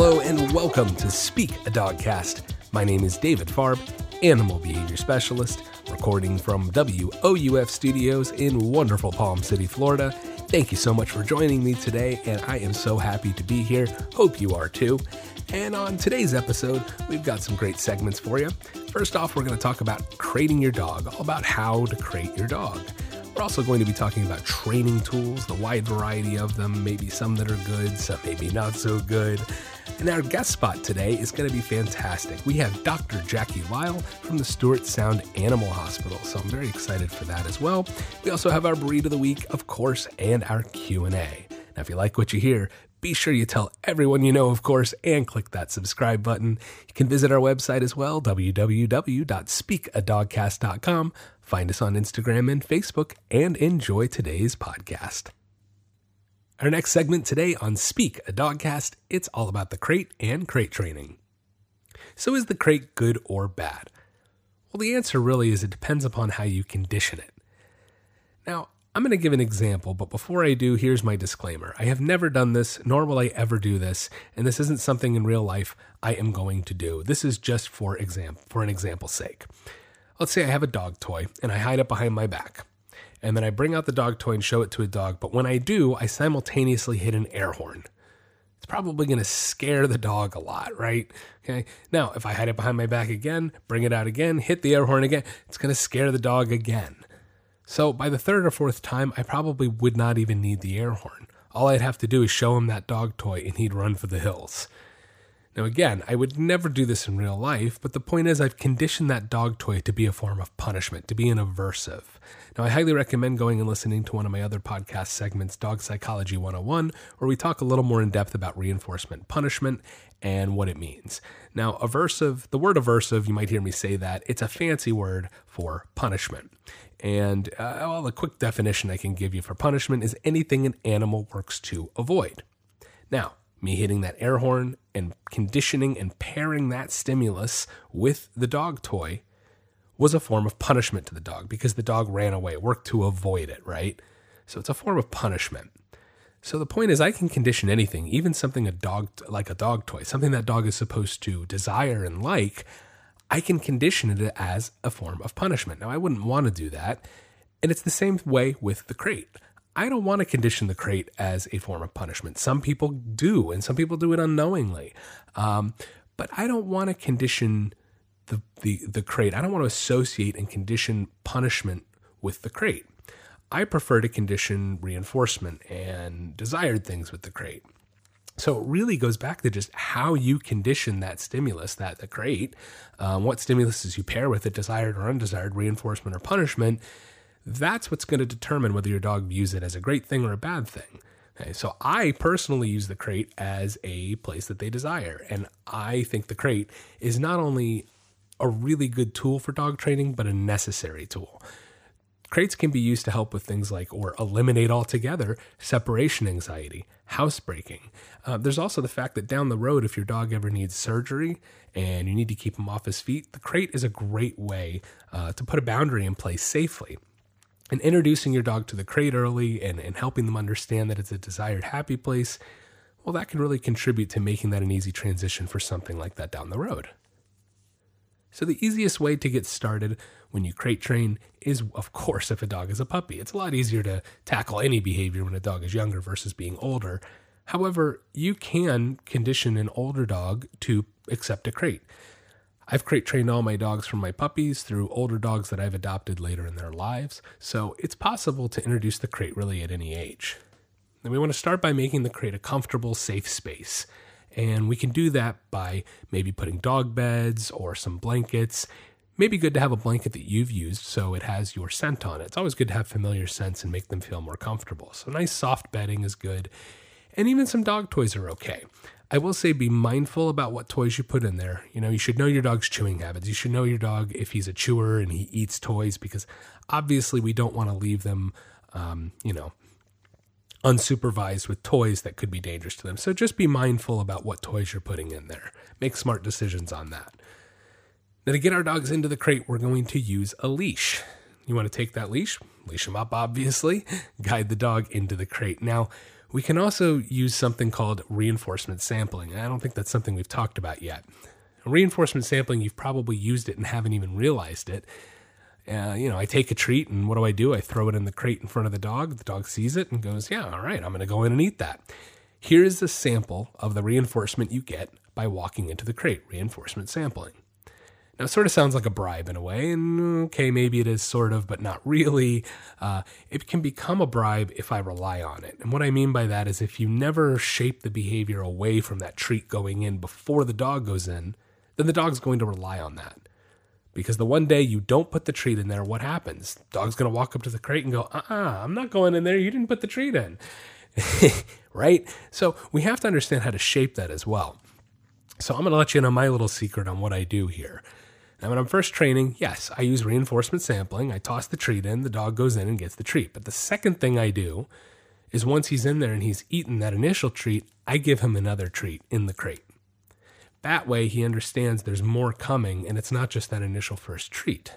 Hello and welcome to Speak a Dogcast. My name is David Farb, Animal Behavior Specialist, recording from WOUF Studios in wonderful Palm City, Florida. Thank you so much for joining me today, and I am so happy to be here. Hope you are too. And on today's episode, we've got some great segments for you. First off, we're going to talk about crating your dog, all about how to crate your dog. We're also going to be talking about training tools, the wide variety of them, maybe some that are good, some maybe not so good. And our guest spot today is going to be fantastic. We have Dr. Jackie Lyle from the Stuart Sound Animal Hospital, so I'm very excited for that as well. We also have our breed of the week, of course, and our Q&A. Now, if you like what you hear, be sure you tell everyone you know, of course, and click that subscribe button. You can visit our website as well, www.speakadogcast.com. Find us on Instagram and Facebook, and enjoy today's podcast. Our next segment today on Speak a Dogcast, it's all about the crate and crate training. So, is the crate good or bad? Well, the answer really is it depends upon how you condition it. Now, I'm going to give an example, but before I do, here's my disclaimer. I have never done this, nor will I ever do this, and this isn't something in real life I am going to do. This is just for example, for an example's sake. Let's say I have a dog toy and I hide it behind my back and then I bring out the dog toy and show it to a dog. But when I do, I simultaneously hit an air horn. It's probably going to scare the dog a lot, right? Okay. Now, if I hide it behind my back again, bring it out again, hit the air horn again, it's going to scare the dog again. So by the third or fourth time, I probably would not even need the air horn. All I'd have to do is show him that dog toy and he'd run for the hills. Now, again, I would never do this in real life, but the point is, I've conditioned that dog toy to be a form of punishment, to be an aversive. Now, I highly recommend going and listening to one of my other podcast segments, Dog Psychology 101, where we talk a little more in depth about reinforcement punishment and what it means. Now, aversive, the word aversive, you might hear me say that, it's a fancy word for punishment. And, uh, well, the quick definition I can give you for punishment is anything an animal works to avoid. Now, me hitting that air horn and conditioning and pairing that stimulus with the dog toy was a form of punishment to the dog because the dog ran away, worked to avoid it, right? So it's a form of punishment. So the point is, I can condition anything, even something a dog like a dog toy, something that dog is supposed to desire and like. I can condition it as a form of punishment. Now, I wouldn't want to do that. And it's the same way with the crate. I don't want to condition the crate as a form of punishment. Some people do, and some people do it unknowingly. Um, but I don't want to condition the, the, the crate. I don't want to associate and condition punishment with the crate. I prefer to condition reinforcement and desired things with the crate. So it really goes back to just how you condition that stimulus, that the crate, um, what stimuluses you pair with it, desired or undesired, reinforcement or punishment, that's what's going to determine whether your dog views it as a great thing or a bad thing. Okay, so I personally use the crate as a place that they desire. And I think the crate is not only a really good tool for dog training, but a necessary tool. Crates can be used to help with things like, or eliminate altogether, separation anxiety, housebreaking. Uh, there's also the fact that down the road, if your dog ever needs surgery and you need to keep him off his feet, the crate is a great way uh, to put a boundary in place safely. And introducing your dog to the crate early and, and helping them understand that it's a desired happy place, well, that can really contribute to making that an easy transition for something like that down the road. So, the easiest way to get started when you crate train is, of course, if a dog is a puppy. It's a lot easier to tackle any behavior when a dog is younger versus being older. However, you can condition an older dog to accept a crate. I've crate trained all my dogs from my puppies through older dogs that I've adopted later in their lives, so it's possible to introduce the crate really at any age. And we want to start by making the crate a comfortable, safe space. And we can do that by maybe putting dog beds or some blankets. Maybe good to have a blanket that you've used so it has your scent on it. It's always good to have familiar scents and make them feel more comfortable. So, nice soft bedding is good. And even some dog toys are okay. I will say be mindful about what toys you put in there. You know, you should know your dog's chewing habits. You should know your dog if he's a chewer and he eats toys because obviously we don't want to leave them, um, you know, unsupervised with toys that could be dangerous to them. So just be mindful about what toys you're putting in there. Make smart decisions on that. Now, to get our dogs into the crate, we're going to use a leash. You want to take that leash, leash them up, obviously, guide the dog into the crate. Now, We can also use something called reinforcement sampling. I don't think that's something we've talked about yet. Reinforcement sampling, you've probably used it and haven't even realized it. Uh, you know, I take a treat and what do I do? I throw it in the crate in front of the dog. The dog sees it and goes, Yeah, all right, I'm going to go in and eat that. Here's a sample of the reinforcement you get by walking into the crate, reinforcement sampling. Now, it sort of sounds like a bribe in a way, and okay, maybe it is sort of, but not really. Uh, it can become a bribe if I rely on it. And what I mean by that is if you never shape the behavior away from that treat going in before the dog goes in, then the dog's going to rely on that. Because the one day you don't put the treat in there, what happens? Dog's going to walk up to the crate and go, uh uh-uh, uh, I'm not going in there. You didn't put the treat in. right? So we have to understand how to shape that as well. So I'm going to let you know my little secret on what I do here. Now, when I'm first training, yes, I use reinforcement sampling. I toss the treat in, the dog goes in and gets the treat. But the second thing I do is once he's in there and he's eaten that initial treat, I give him another treat in the crate. That way, he understands there's more coming and it's not just that initial first treat.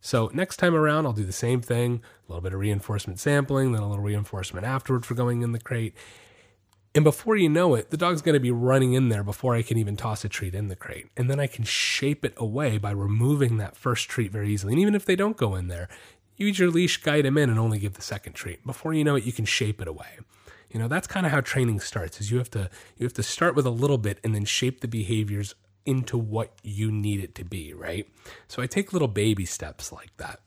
So, next time around, I'll do the same thing a little bit of reinforcement sampling, then a little reinforcement afterward for going in the crate. And before you know it, the dog's going to be running in there before I can even toss a treat in the crate. And then I can shape it away by removing that first treat very easily. And even if they don't go in there, use your leash, guide them in, and only give the second treat. Before you know it, you can shape it away. You know, that's kind of how training starts is you have to you have to start with a little bit and then shape the behaviors into what you need it to be, right? So I take little baby steps like that.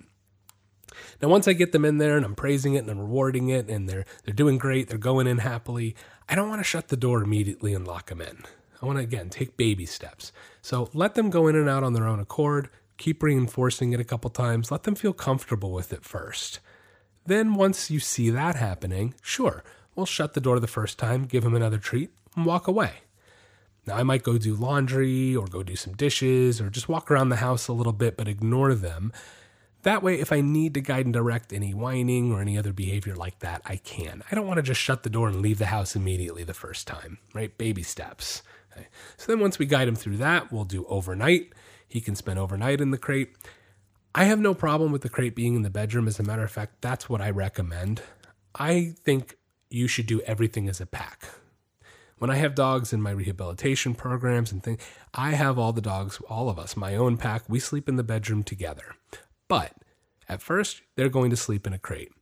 Now, once I get them in there and I'm praising it and I'm rewarding it and they're they're doing great, they're going in happily, I don't want to shut the door immediately and lock them in. I want to again take baby steps. So let them go in and out on their own accord. Keep reinforcing it a couple times. Let them feel comfortable with it first. Then, once you see that happening, sure, we'll shut the door the first time, give them another treat, and walk away. Now, I might go do laundry or go do some dishes or just walk around the house a little bit, but ignore them that way, if I need to guide and direct any whining or any other behavior like that, I can. I don't want to just shut the door and leave the house immediately the first time, right? Baby steps. Okay. So then once we guide him through that, we'll do overnight. He can spend overnight in the crate. I have no problem with the crate being in the bedroom. As a matter of fact, that's what I recommend. I think you should do everything as a pack. When I have dogs in my rehabilitation programs and things, I have all the dogs, all of us, my own pack. We sleep in the bedroom together. But at first, they're going to sleep in a crate.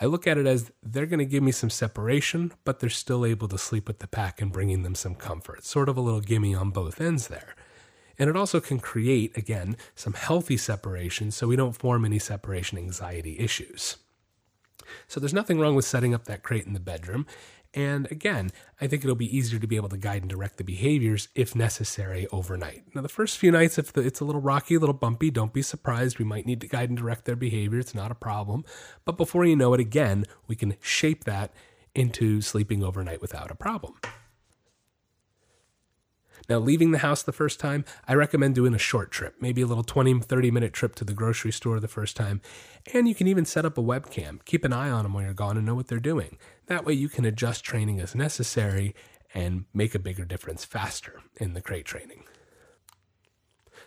I look at it as they're going to give me some separation, but they're still able to sleep with the pack and bringing them some comfort. Sort of a little gimme on both ends there. And it also can create, again, some healthy separation so we don't form any separation anxiety issues. So there's nothing wrong with setting up that crate in the bedroom. And again, I think it'll be easier to be able to guide and direct the behaviors if necessary overnight. Now, the first few nights, if it's a little rocky, a little bumpy, don't be surprised. We might need to guide and direct their behavior. It's not a problem. But before you know it, again, we can shape that into sleeping overnight without a problem. Now, leaving the house the first time, I recommend doing a short trip, maybe a little 20, 30 minute trip to the grocery store the first time. And you can even set up a webcam. Keep an eye on them while you're gone and know what they're doing. That way, you can adjust training as necessary and make a bigger difference faster in the crate training.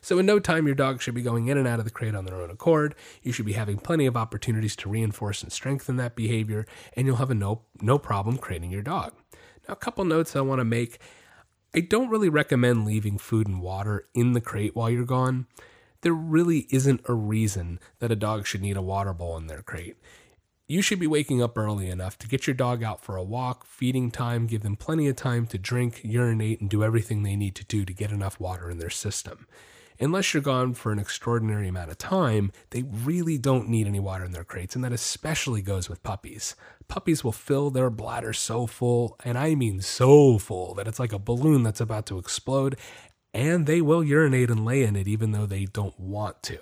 So, in no time, your dog should be going in and out of the crate on their own accord. You should be having plenty of opportunities to reinforce and strengthen that behavior, and you'll have a no, no problem crating your dog. Now, a couple notes I want to make I don't really recommend leaving food and water in the crate while you're gone. There really isn't a reason that a dog should need a water bowl in their crate. You should be waking up early enough to get your dog out for a walk, feeding time, give them plenty of time to drink, urinate, and do everything they need to do to get enough water in their system unless you're gone for an extraordinary amount of time, they really don't need any water in their crates. And that especially goes with puppies. Puppies will fill their bladder so full, and I mean so full, that it's like a balloon that's about to explode. And they will urinate and lay in it even though they don't want to.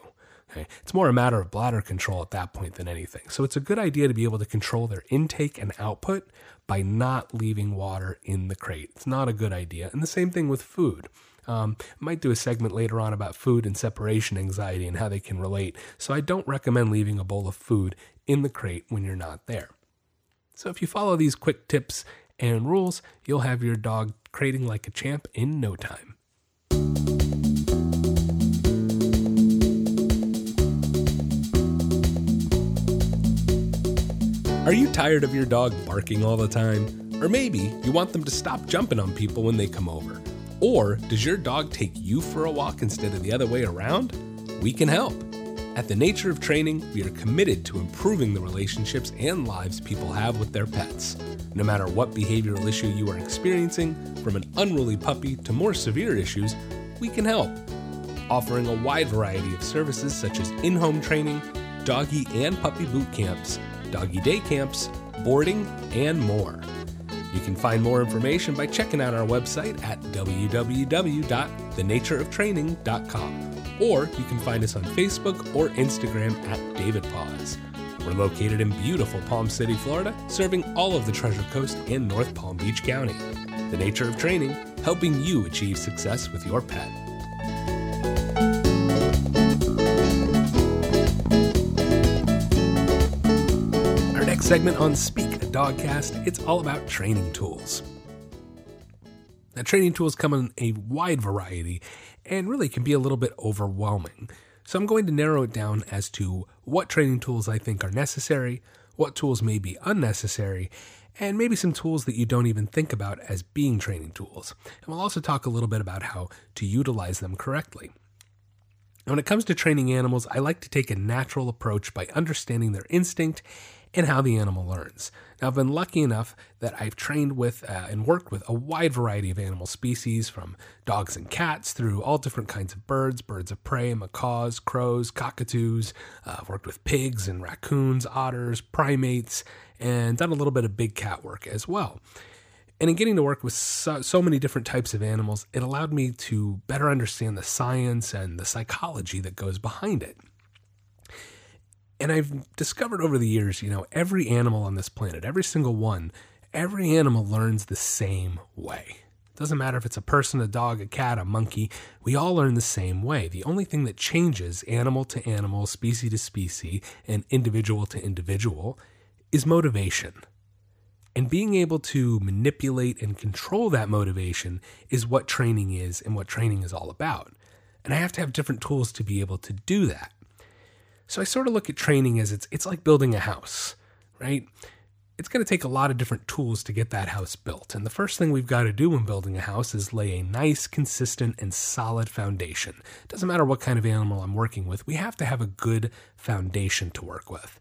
Okay. It's more a matter of bladder control at that point than anything. So it's a good idea to be able to control their intake and output by not leaving water in the crate. It's not a good idea. And the same thing with food. Um, might do a segment later on about food and separation anxiety and how they can relate. So I don't recommend leaving a bowl of food in the crate when you're not there. So if you follow these quick tips and rules, you'll have your dog crating like a champ in no time. Are you tired of your dog barking all the time? Or maybe you want them to stop jumping on people when they come over? Or does your dog take you for a walk instead of the other way around? We can help. At The Nature of Training, we are committed to improving the relationships and lives people have with their pets. No matter what behavioral issue you are experiencing, from an unruly puppy to more severe issues, we can help. Offering a wide variety of services such as in home training, doggy and puppy boot camps, doggy day camps, boarding, and more. You can find more information by checking out our website at www.thenatureoftraining.com or you can find us on Facebook or Instagram at David Paws. We're located in beautiful Palm City, Florida, serving all of the Treasure Coast and North Palm Beach County. The nature of training, helping you achieve success with your pet. Our next segment on Speak Dogcast, it's all about training tools. Now, training tools come in a wide variety and really can be a little bit overwhelming. So I'm going to narrow it down as to what training tools I think are necessary, what tools may be unnecessary, and maybe some tools that you don't even think about as being training tools. And we'll also talk a little bit about how to utilize them correctly. When it comes to training animals, I like to take a natural approach by understanding their instinct and how the animal learns. Now, I've been lucky enough that I've trained with uh, and worked with a wide variety of animal species, from dogs and cats through all different kinds of birds, birds of prey, macaws, crows, cockatoos. Uh, I've worked with pigs and raccoons, otters, primates, and done a little bit of big cat work as well. And in getting to work with so, so, many different types of animals, it allowed me to better understand the science and the psychology that goes behind it. And I've discovered over the years, you know, every animal on this planet, every single one, every animal learns the same way. It doesn't matter if it's a person, a dog, a cat, a monkey, we all learn the same way. The only thing that changes animal to animal, species to species, and individual to individual is motivation. And being able to manipulate and control that motivation is what training is and what training is all about. And I have to have different tools to be able to do that. So I sort of look at training as it's it's like building a house, right? It's going to take a lot of different tools to get that house built. And the first thing we've got to do when building a house is lay a nice, consistent, and solid foundation. It doesn't matter what kind of animal I'm working with, we have to have a good foundation to work with.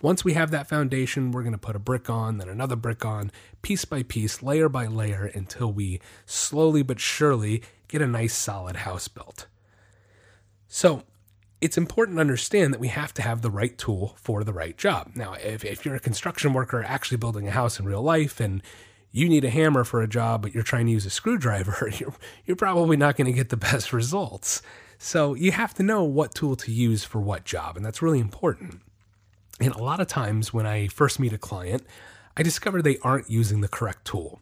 Once we have that foundation, we're going to put a brick on, then another brick on, piece by piece, layer by layer, until we slowly but surely get a nice solid house built. So, it's important to understand that we have to have the right tool for the right job. Now, if, if you're a construction worker actually building a house in real life and you need a hammer for a job, but you're trying to use a screwdriver, you're, you're probably not going to get the best results. So you have to know what tool to use for what job, and that's really important. And a lot of times when I first meet a client, I discover they aren't using the correct tool.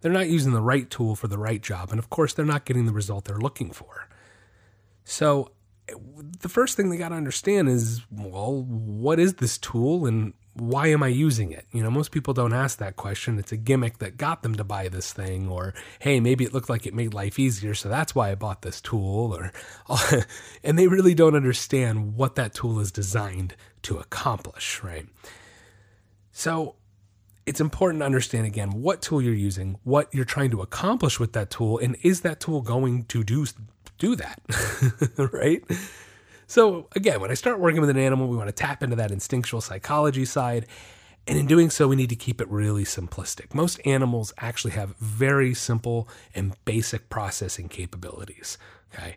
They're not using the right tool for the right job, and of course, they're not getting the result they're looking for. So the first thing they got to understand is well, what is this tool and why am I using it? You know, most people don't ask that question. It's a gimmick that got them to buy this thing, or hey, maybe it looked like it made life easier, so that's why I bought this tool, or and they really don't understand what that tool is designed to accomplish, right? So it's important to understand again what tool you're using, what you're trying to accomplish with that tool, and is that tool going to do do that, right? So, again, when I start working with an animal, we want to tap into that instinctual psychology side. And in doing so, we need to keep it really simplistic. Most animals actually have very simple and basic processing capabilities. Okay.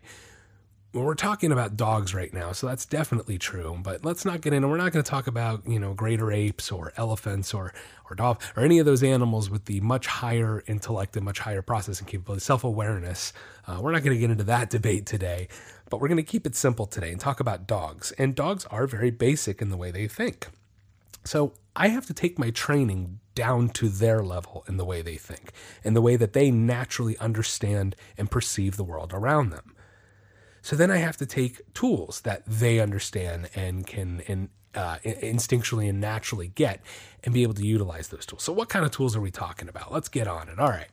Well, we're talking about dogs right now, so that's definitely true. But let's not get into. We're not going to talk about you know greater apes or elephants or or dolphins or any of those animals with the much higher intellect and much higher processing capability, self awareness. Uh, we're not going to get into that debate today, but we're going to keep it simple today and talk about dogs. And dogs are very basic in the way they think. So I have to take my training down to their level in the way they think, in the way that they naturally understand and perceive the world around them. So then I have to take tools that they understand and can and uh, instinctually and naturally get and be able to utilize those tools. So what kind of tools are we talking about? Let's get on it. All right.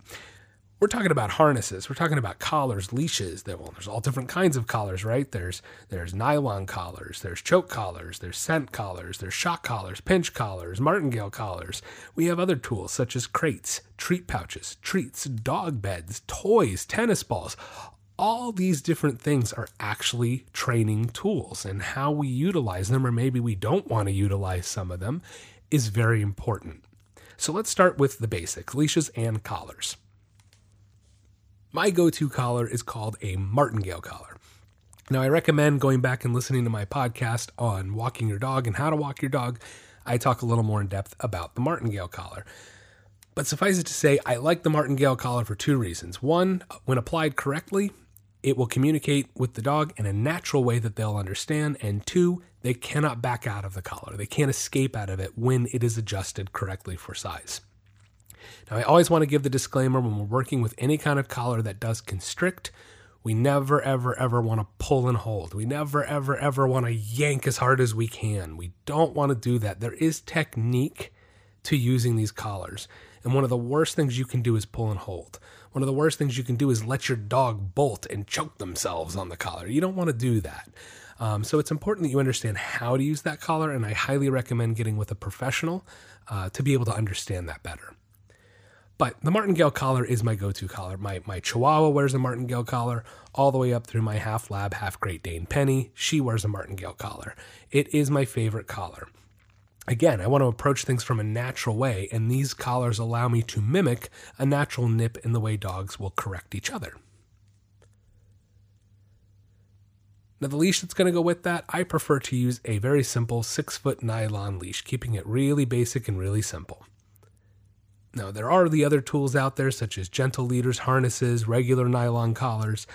we're talking about harnesses. We're talking about collars, leashes. That well, there's all different kinds of collars, right? There's there's nylon collars, there's choke collars, there's scent collars, there's shock collars, pinch collars, martingale collars. We have other tools such as crates, treat pouches, treats, dog beds, toys, tennis balls. All these different things are actually training tools, and how we utilize them, or maybe we don't want to utilize some of them, is very important. So let's start with the basics leashes and collars. My go to collar is called a martingale collar. Now, I recommend going back and listening to my podcast on walking your dog and how to walk your dog. I talk a little more in depth about the martingale collar. But suffice it to say, I like the martingale collar for two reasons. One, when applied correctly, it will communicate with the dog in a natural way that they'll understand. And two, they cannot back out of the collar. They can't escape out of it when it is adjusted correctly for size. Now, I always want to give the disclaimer when we're working with any kind of collar that does constrict, we never, ever, ever want to pull and hold. We never, ever, ever want to yank as hard as we can. We don't want to do that. There is technique to using these collars. And one of the worst things you can do is pull and hold. One of the worst things you can do is let your dog bolt and choke themselves on the collar. You don't want to do that. Um, so it's important that you understand how to use that collar, and I highly recommend getting with a professional uh, to be able to understand that better. But the martingale collar is my go-to collar. My my Chihuahua wears a martingale collar all the way up through my half lab, half Great Dane Penny. She wears a martingale collar. It is my favorite collar. Again, I want to approach things from a natural way, and these collars allow me to mimic a natural nip in the way dogs will correct each other. Now, the leash that's going to go with that, I prefer to use a very simple six foot nylon leash, keeping it really basic and really simple. Now, there are the other tools out there, such as gentle leaders, harnesses, regular nylon collars,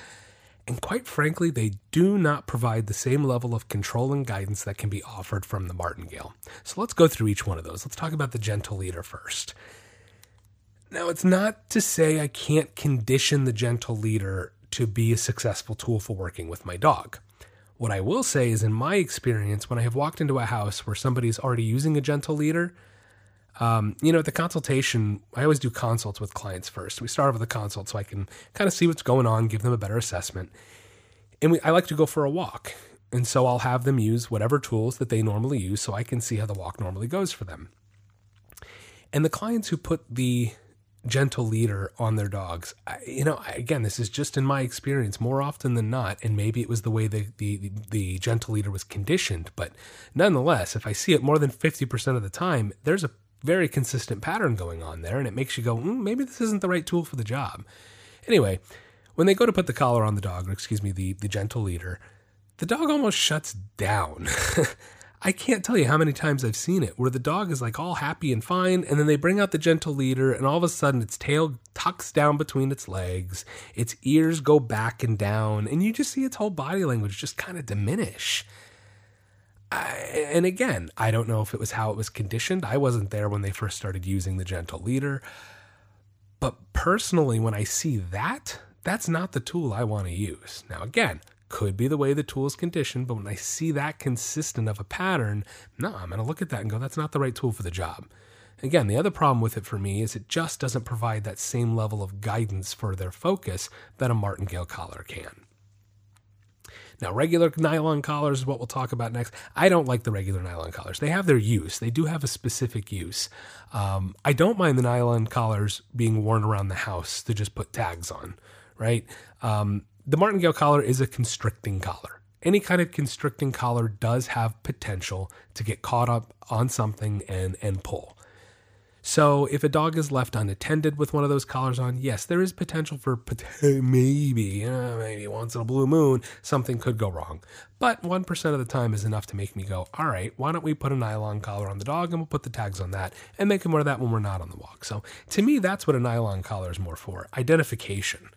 and quite frankly, they do not provide the same level of control and guidance that can be offered from the martingale. So let's go through each one of those. Let's talk about the gentle leader first. Now, it's not to say I can't condition the gentle leader to be a successful tool for working with my dog. What I will say is, in my experience, when I have walked into a house where somebody's already using a gentle leader, um, you know, the consultation, I always do consults with clients first. We start off with a consult so I can kind of see what's going on, give them a better assessment. And we, I like to go for a walk. And so I'll have them use whatever tools that they normally use so I can see how the walk normally goes for them. And the clients who put the gentle leader on their dogs, I, you know, again, this is just in my experience more often than not. And maybe it was the way the, the, the gentle leader was conditioned. But nonetheless, if I see it more than 50% of the time, there's a very consistent pattern going on there, and it makes you go, mm, maybe this isn't the right tool for the job. Anyway, when they go to put the collar on the dog, or excuse me, the, the gentle leader, the dog almost shuts down. I can't tell you how many times I've seen it where the dog is like all happy and fine, and then they bring out the gentle leader, and all of a sudden its tail tucks down between its legs, its ears go back and down, and you just see its whole body language just kind of diminish. I, and again, I don't know if it was how it was conditioned. I wasn't there when they first started using the gentle leader. But personally, when I see that, that's not the tool I want to use. Now, again, could be the way the tool is conditioned, but when I see that consistent of a pattern, no, I'm going to look at that and go, that's not the right tool for the job. Again, the other problem with it for me is it just doesn't provide that same level of guidance for their focus that a martingale collar can. Now, regular nylon collars is what we'll talk about next. I don't like the regular nylon collars. They have their use, they do have a specific use. Um, I don't mind the nylon collars being worn around the house to just put tags on, right? Um, the martingale collar is a constricting collar. Any kind of constricting collar does have potential to get caught up on something and, and pull. So if a dog is left unattended with one of those collars on, yes, there is potential for maybe, uh, maybe once in a blue moon, something could go wrong. But 1% of the time is enough to make me go, all right, why don't we put a nylon collar on the dog and we'll put the tags on that and make him wear that when we're not on the walk. So to me, that's what a nylon collar is more for identification.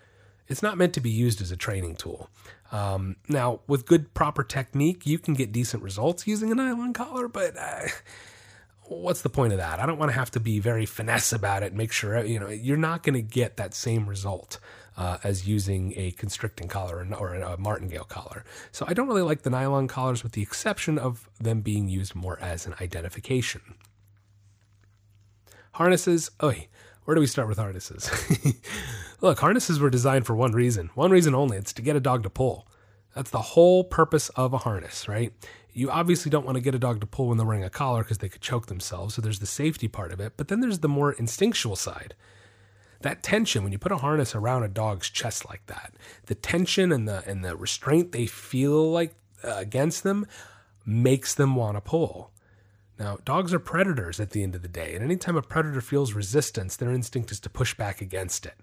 It's not meant to be used as a training tool. Um, now, with good proper technique, you can get decent results using a nylon collar, but. Uh, what's the point of that? I don't want to have to be very finesse about it. Make sure you know you're not going to get that same result uh, as using a constricting collar or a martingale collar. So I don't really like the nylon collars, with the exception of them being used more as an identification. Harnesses. Oh, where do we start with harnesses? Look, harnesses were designed for one reason, one reason only. It's to get a dog to pull. That's the whole purpose of a harness, right? You obviously don't want to get a dog to pull when they're wearing a collar because they could choke themselves. So there's the safety part of it. But then there's the more instinctual side. That tension, when you put a harness around a dog's chest like that, the tension and the and the restraint they feel like uh, against them makes them want to pull. Now, dogs are predators at the end of the day, and anytime a predator feels resistance, their instinct is to push back against it.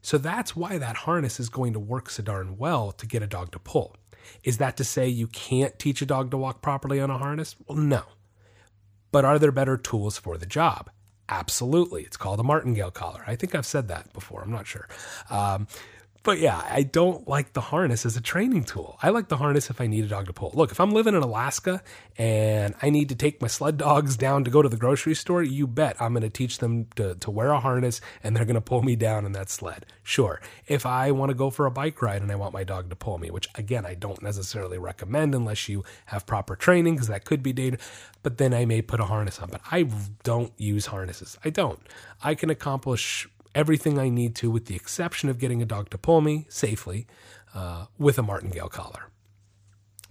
So that's why that harness is going to work so darn well to get a dog to pull. Is that to say you can't teach a dog to walk properly on a harness? Well, no. But are there better tools for the job? Absolutely. It's called a martingale collar. I think I've said that before. I'm not sure. Um, but yeah, I don't like the harness as a training tool. I like the harness if I need a dog to pull. Look, if I'm living in Alaska and I need to take my sled dogs down to go to the grocery store, you bet I'm going to teach them to, to wear a harness and they're going to pull me down in that sled. Sure. If I want to go for a bike ride and I want my dog to pull me, which again, I don't necessarily recommend unless you have proper training because that could be dangerous, but then I may put a harness on. But I don't use harnesses. I don't. I can accomplish everything I need to, with the exception of getting a dog to pull me safely uh, with a martingale collar.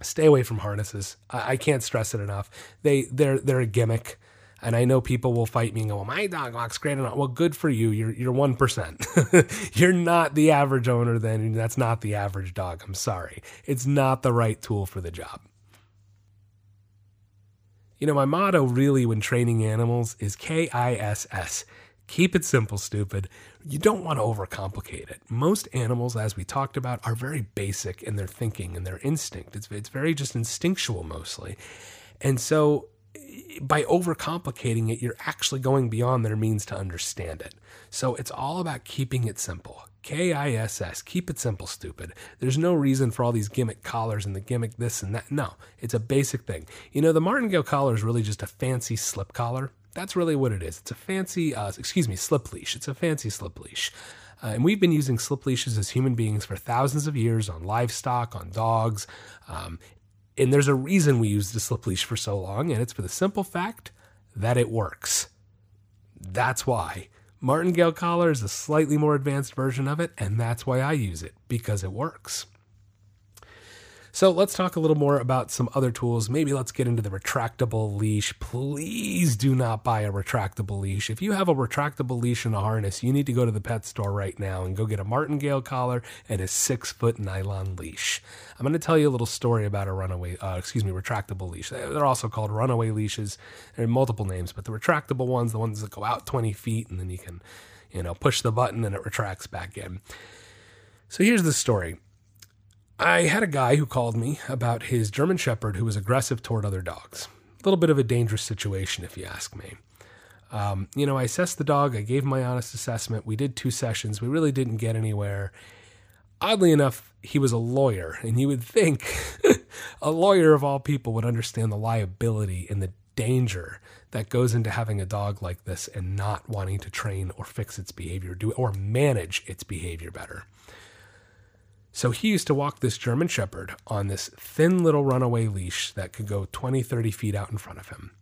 Stay away from harnesses. I, I can't stress it enough. They they're they're a gimmick. And I know people will fight me and go, well, my dog walks great. And well, good for you. You're you're one percent. you're not the average owner. Then that's not the average dog. I'm sorry. It's not the right tool for the job. You know, my motto really when training animals is K I S S. Keep it simple, stupid. You don't want to overcomplicate it. Most animals, as we talked about, are very basic in their thinking and their instinct. It's, it's very just instinctual mostly. And so by overcomplicating it, you're actually going beyond their means to understand it. So it's all about keeping it simple. K I S S. Keep it simple, stupid. There's no reason for all these gimmick collars and the gimmick this and that. No, it's a basic thing. You know, the martingale collar is really just a fancy slip collar. That's really what it is. It's a fancy, uh, excuse me, slip leash. It's a fancy slip leash. Uh, and we've been using slip leashes as human beings for thousands of years on livestock, on dogs. Um, and there's a reason we used the slip leash for so long, and it's for the simple fact that it works. That's why. Martingale collar is a slightly more advanced version of it, and that's why I use it, because it works. So let's talk a little more about some other tools. Maybe let's get into the retractable leash. Please do not buy a retractable leash. If you have a retractable leash and a harness, you need to go to the pet store right now and go get a martingale collar and a six foot nylon leash. I'm going to tell you a little story about a runaway, uh, excuse me, retractable leash. They're also called runaway leashes. There are multiple names, but the retractable ones, the ones that go out 20 feet and then you can, you know, push the button and it retracts back in. So here's the story. I had a guy who called me about his German Shepherd who was aggressive toward other dogs. A little bit of a dangerous situation, if you ask me. Um, you know, I assessed the dog, I gave my honest assessment. We did two sessions, we really didn't get anywhere. Oddly enough, he was a lawyer, and you would think a lawyer of all people would understand the liability and the danger that goes into having a dog like this and not wanting to train or fix its behavior, do or manage its behavior better. So he used to walk this German Shepherd on this thin little runaway leash that could go 20, 30 feet out in front of him.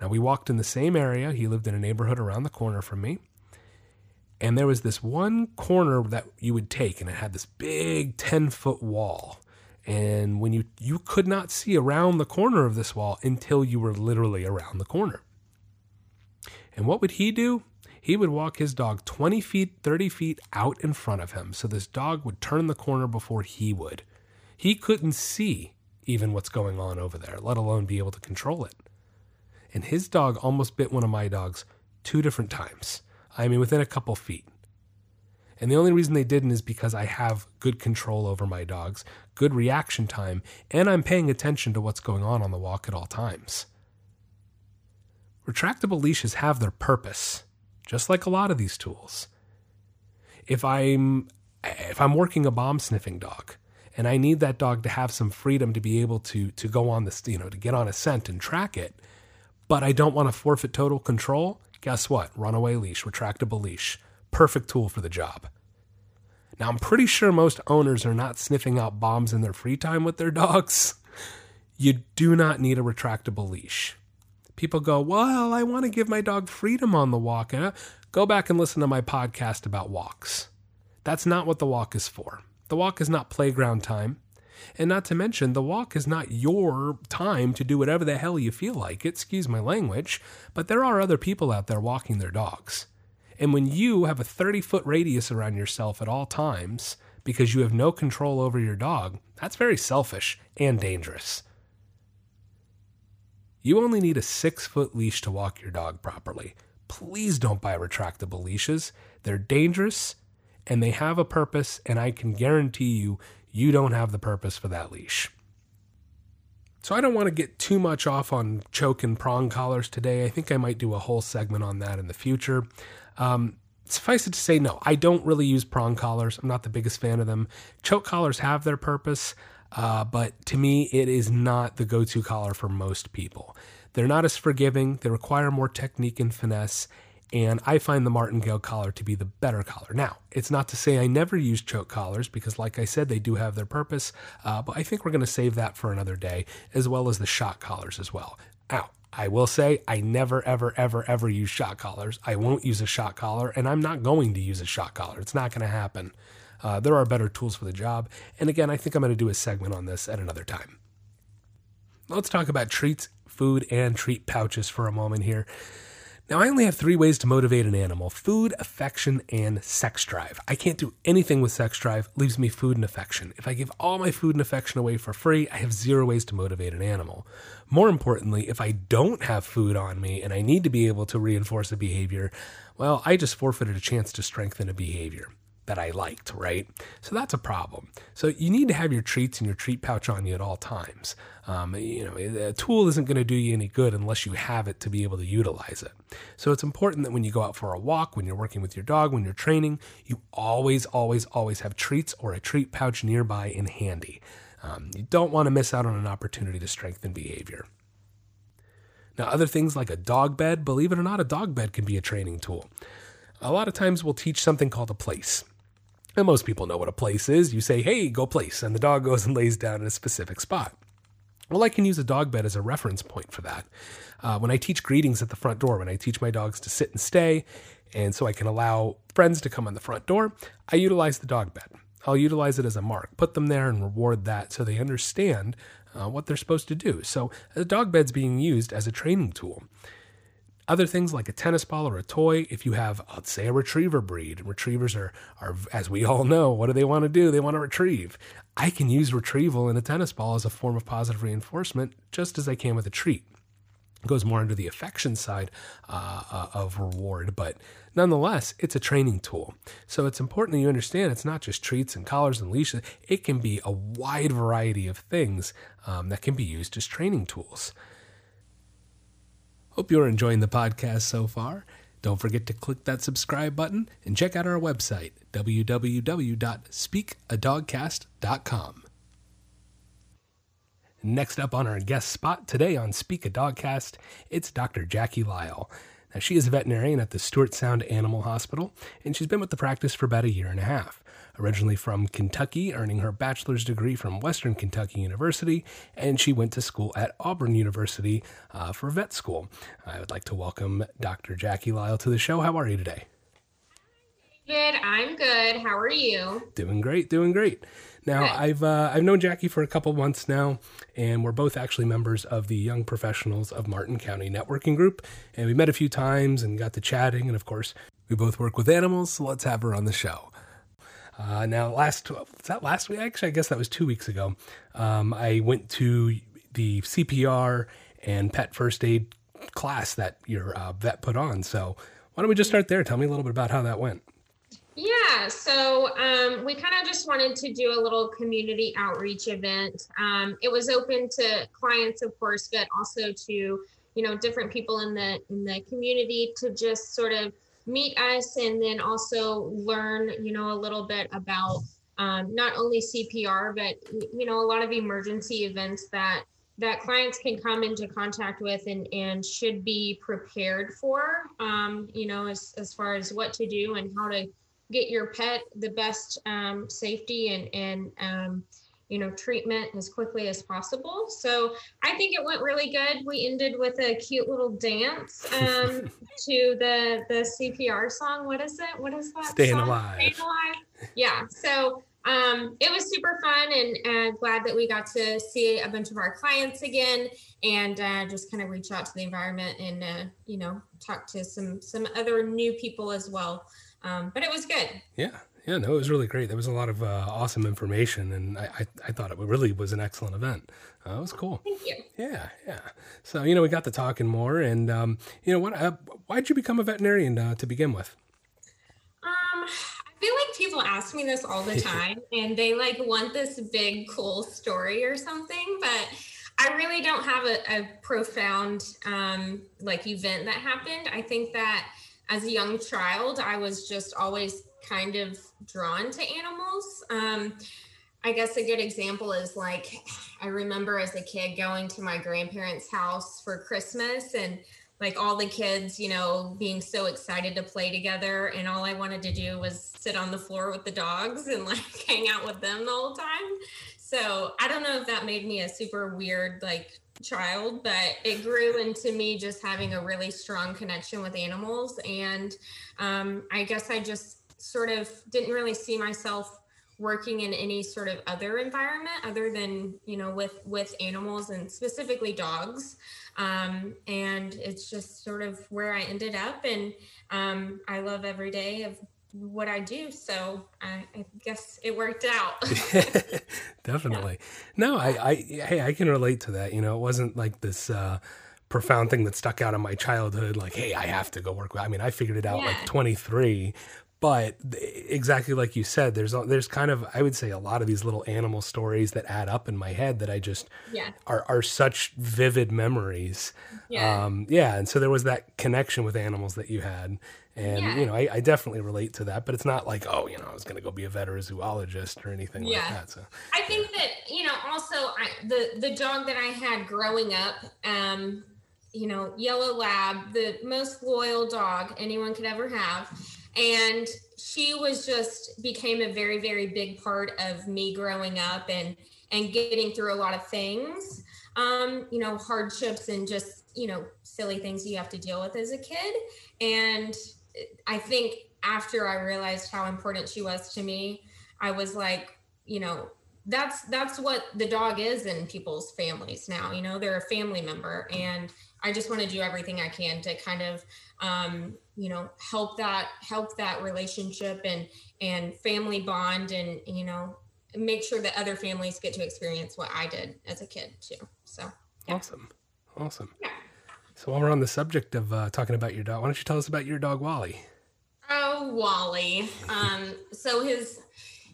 Now, we walked in the same area. He lived in a neighborhood around the corner from me. And there was this one corner that you would take, and it had this big 10 foot wall. And when you, you could not see around the corner of this wall until you were literally around the corner. And what would he do? He would walk his dog 20 feet, 30 feet out in front of him. So this dog would turn the corner before he would. He couldn't see even what's going on over there, let alone be able to control it. And his dog almost bit one of my dogs two different times. I mean, within a couple feet. And the only reason they didn't is because I have good control over my dogs, good reaction time, and I'm paying attention to what's going on on the walk at all times. Retractable leashes have their purpose just like a lot of these tools. If I'm if I'm working a bomb sniffing dog and I need that dog to have some freedom to be able to to go on this, you know, to get on a scent and track it, but I don't want to forfeit total control, guess what? Runaway leash, retractable leash. Perfect tool for the job. Now, I'm pretty sure most owners are not sniffing out bombs in their free time with their dogs. You do not need a retractable leash people go, Well, I want to give my dog freedom on the walk. And go back and listen to my podcast about walks. That's not what the walk is for. The walk is not playground time. And not to mention, the walk is not your time to do whatever the hell you feel like. Excuse my language, but there are other people out there walking their dogs. And when you have a 30 foot radius around yourself at all times because you have no control over your dog, that's very selfish and dangerous. You only need a six foot leash to walk your dog properly. Please don't buy retractable leashes. They're dangerous and they have a purpose, and I can guarantee you, you don't have the purpose for that leash. So I don't want to get too much off on choke and prong collars today. I think I might do a whole segment on that in the future. Um, suffice it to say, no, I don't really use prong collars. I'm not the biggest fan of them. Choke collars have their purpose, uh, but to me, it is not the go to collar for most people. They're not as forgiving, they require more technique and finesse, and I find the martingale collar to be the better collar. Now, it's not to say I never use choke collars because, like I said, they do have their purpose, uh, but I think we're going to save that for another day, as well as the shock collars as well. Now, I will say I never, ever, ever, ever use shock collars. I won't use a shock collar, and I'm not going to use a shock collar. It's not going to happen. Uh, there are better tools for the job. And again, I think I'm going to do a segment on this at another time. Let's talk about treats, food, and treat pouches for a moment here. Now, I only have three ways to motivate an animal food, affection, and sex drive. I can't do anything with sex drive, leaves me food and affection. If I give all my food and affection away for free, I have zero ways to motivate an animal. More importantly, if I don't have food on me and I need to be able to reinforce a behavior, well, I just forfeited a chance to strengthen a behavior that I liked, right? So that's a problem. So you need to have your treats and your treat pouch on you at all times. Um, you know, a tool isn't going to do you any good unless you have it to be able to utilize it. So it's important that when you go out for a walk, when you're working with your dog, when you're training, you always, always, always have treats or a treat pouch nearby and handy. Um, you don't want to miss out on an opportunity to strengthen behavior. Now, other things like a dog bed, believe it or not, a dog bed can be a training tool. A lot of times we'll teach something called a place. And most people know what a place is. You say, hey, go place, and the dog goes and lays down in a specific spot. Well, I can use a dog bed as a reference point for that. Uh, when I teach greetings at the front door, when I teach my dogs to sit and stay, and so I can allow friends to come on the front door, I utilize the dog bed. I'll utilize it as a mark, put them there and reward that so they understand uh, what they're supposed to do. So the dog bed's being used as a training tool. Other things like a tennis ball or a toy, if you have, let's say, a retriever breed, retrievers are, are, as we all know, what do they want to do? They want to retrieve. I can use retrieval in a tennis ball as a form of positive reinforcement, just as I can with a treat. It goes more into the affection side uh, uh, of reward, but nonetheless, it's a training tool. So it's important that you understand it's not just treats and collars and leashes, it can be a wide variety of things um, that can be used as training tools. Hope you're enjoying the podcast so far. Don't forget to click that subscribe button and check out our website, www.speakadogcast.com. Next up on our guest spot today on Speak a Dogcast, it's Dr. Jackie Lyle. Now, she is a veterinarian at the Stuart Sound Animal Hospital, and she's been with the practice for about a year and a half originally from Kentucky, earning her bachelor's degree from Western Kentucky University, and she went to school at Auburn University uh, for vet school. I would like to welcome Dr. Jackie Lyle to the show. How are you today? Good. I'm good. How are you? Doing great. Doing great. Now good. I've uh, I've known Jackie for a couple months now, and we're both actually members of the Young Professionals of Martin County Networking Group, and we met a few times and got to chatting, and of course we both work with animals, so let's have her on the show. Uh, now, last that last week? Actually, I guess that was two weeks ago. Um, I went to the CPR and pet first aid class that your uh, vet put on. So, why don't we just start there? Tell me a little bit about how that went. Yeah, so um, we kind of just wanted to do a little community outreach event. Um, it was open to clients, of course, but also to you know different people in the in the community to just sort of meet us and then also learn, you know, a little bit about um, not only CPR, but, you know, a lot of emergency events that that clients can come into contact with and, and should be prepared for, um, you know, as, as far as what to do and how to get your pet the best um, safety and, and um, you know, treatment as quickly as possible. So I think it went really good. We ended with a cute little dance um, to the the CPR song. What is it? What is that? Staying song? alive. Staying alive. Yeah. So um, it was super fun and uh, glad that we got to see a bunch of our clients again and uh, just kind of reach out to the environment and uh, you know talk to some some other new people as well. Um, but it was good. Yeah. Yeah, no, it was really great. There was a lot of uh, awesome information, and I, I, I, thought it really was an excellent event. Uh, it was cool. Thank you. Yeah, yeah. So you know, we got to talking more, and um, you know, what? Uh, why'd you become a veterinarian uh, to begin with? Um, I feel like people ask me this all the time, and they like want this big, cool story or something, but. I really don't have a, a profound um, like event that happened. I think that as a young child, I was just always kind of drawn to animals. Um, I guess a good example is like I remember as a kid going to my grandparents' house for Christmas and like all the kids, you know, being so excited to play together. And all I wanted to do was sit on the floor with the dogs and like hang out with them the whole time. So I don't know if that made me a super weird, like child, but it grew into me just having a really strong connection with animals. And um, I guess I just sort of didn't really see myself working in any sort of other environment other than you know with with animals and specifically dogs. Um, and it's just sort of where i ended up and um, i love every day of what i do. So i, I guess it worked out. Definitely. Yeah. no I, I hey i can relate to that. You know it wasn't like this uh profound thing that stuck out in my childhood like hey i have to go work. With i mean i figured it out yeah. like 23 but exactly like you said there's there's kind of i would say a lot of these little animal stories that add up in my head that i just yeah. are, are such vivid memories yeah. um yeah and so there was that connection with animals that you had and yeah. you know I, I, definitely relate to that but it's not like oh you know i was going to go be a vet or a zoologist or anything yeah. like that so i think that you know also I, the the dog that i had growing up um you know yellow lab the most loyal dog anyone could ever have and she was just became a very very big part of me growing up and and getting through a lot of things. Um you know hardships and just you know silly things you have to deal with as a kid. And i think after i realized how important she was to me i was like you know that's that's what the dog is in people's families now you know they're a family member. And i just want to do everything i can to kind of um, you know help that help that relationship and and family bond and you know make sure that other families get to experience what i did as a kid too so. Yeah. awesome. Awesome. Yeah. So while we're on the subject of uh, talking about your dog why don't you tell us about your dog wally? Oh wally. Um so his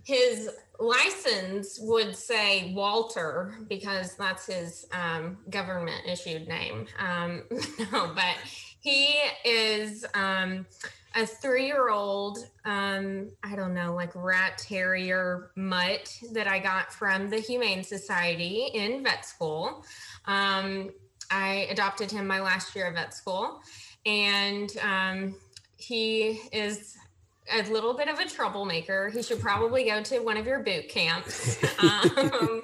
his license would say Walter because that's his um, government issued name. Um, no, but he is um, a three year old, um, I don't know, like rat terrier mutt that I got from the Humane Society in vet school. Um, I adopted him my last year of vet school. And um, he is a little bit of a troublemaker. He should probably go to one of your boot camps. um,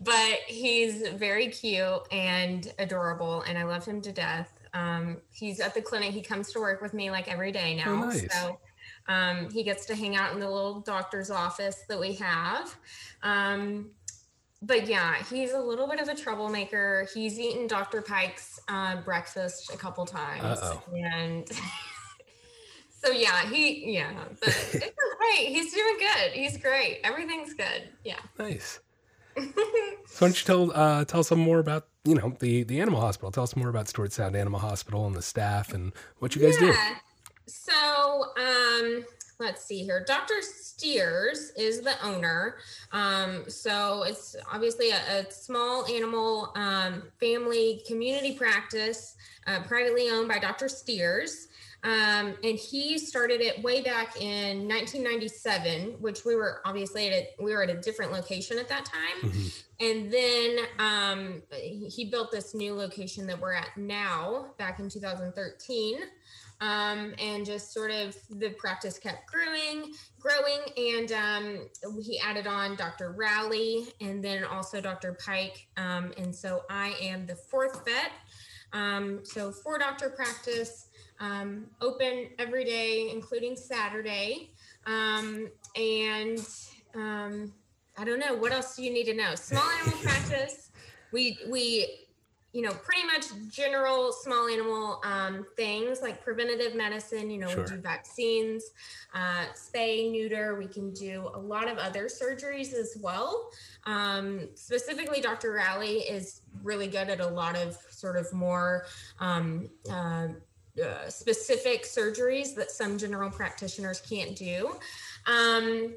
but he's very cute and adorable, and I love him to death. Um, he's at the clinic. He comes to work with me like every day now. Oh, nice. So um, he gets to hang out in the little doctor's office that we have. Um, but yeah, he's a little bit of a troublemaker. He's eaten Dr. Pike's uh, breakfast a couple times. Uh-oh. And so yeah, he yeah, but it's great. He's doing good. He's great. Everything's good. Yeah. Nice. so why don't you tell uh, tell us some more about you know the the animal hospital? Tell us more about Stuart Sound Animal Hospital and the staff and what you guys yeah. do. So um, let's see here. Dr. Steers is the owner. Um, so it's obviously a, a small animal um, family community practice, uh, privately owned by Dr. Steers. Um, and he started it way back in 1997, which we were obviously at a, we were at a different location at that time. Mm-hmm. And then um, he built this new location that we're at now back in 2013. Um, and just sort of the practice kept growing, growing, and um, he added on Dr. Rowley and then also Dr. Pike. Um, and so I am the fourth vet. Um, so four doctor practice, um, open every day, including Saturday. Um, and I don't know what else do you need to know. Small animal practice. We we you know, pretty much general small animal um, things like preventative medicine. You know, sure. we do vaccines, uh, spay, neuter. We can do a lot of other surgeries as well. Um, specifically, Dr. Rowley is really good at a lot of sort of more. Um, uh, uh, specific surgeries that some general practitioners can't do. Um,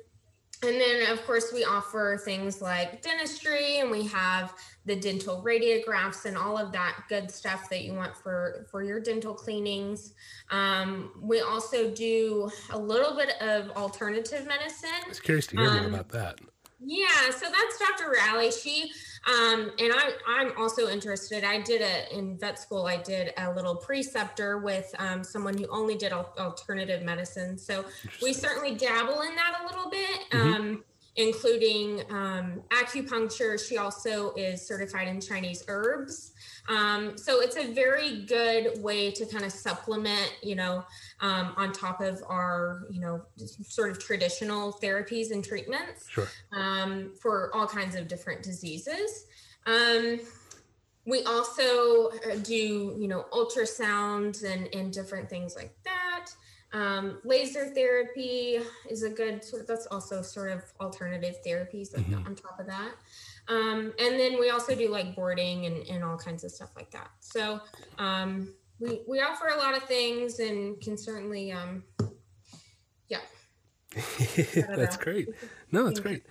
and then, of course, we offer things like dentistry, and we have the dental radiographs and all of that good stuff that you want for for your dental cleanings. Um, we also do a little bit of alternative medicine. I was curious to hear um, more about that. Yeah, so that's Dr. Rowley. She um, and I'm I'm also interested. I did a in vet school. I did a little preceptor with um, someone who only did alternative medicine. So we certainly dabble in that a little bit. Mm-hmm. Um, including um, acupuncture. She also is certified in Chinese herbs. Um, so it's a very good way to kind of supplement, you know, um, on top of our, you know, sort of traditional therapies and treatments sure. um, for all kinds of different diseases. Um, we also uh, do, you know, ultrasounds and, and different things like that. Um, laser therapy is a good sort of, that's also sort of alternative therapies mm-hmm. on top of that. Um, and then we also do like boarding and, and all kinds of stuff like that. So um, we, we offer a lot of things and can certainly, um, yeah. that's great. No, that's great.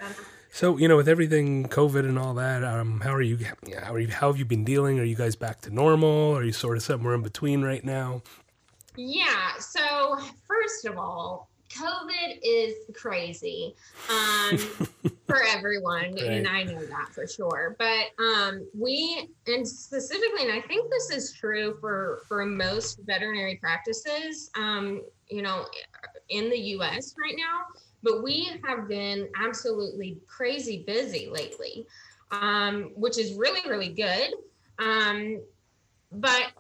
So you know, with everything COVID and all that, um, how are you? How are you? How have you been dealing? Are you guys back to normal? Are you sort of somewhere in between right now? Yeah. So first of all, COVID is crazy um, for everyone, right. and I know that for sure. But um, we, and specifically, and I think this is true for for most veterinary practices, um, you know, in the U.S. right now. But we have been absolutely crazy busy lately, um, which is really really good. Um, but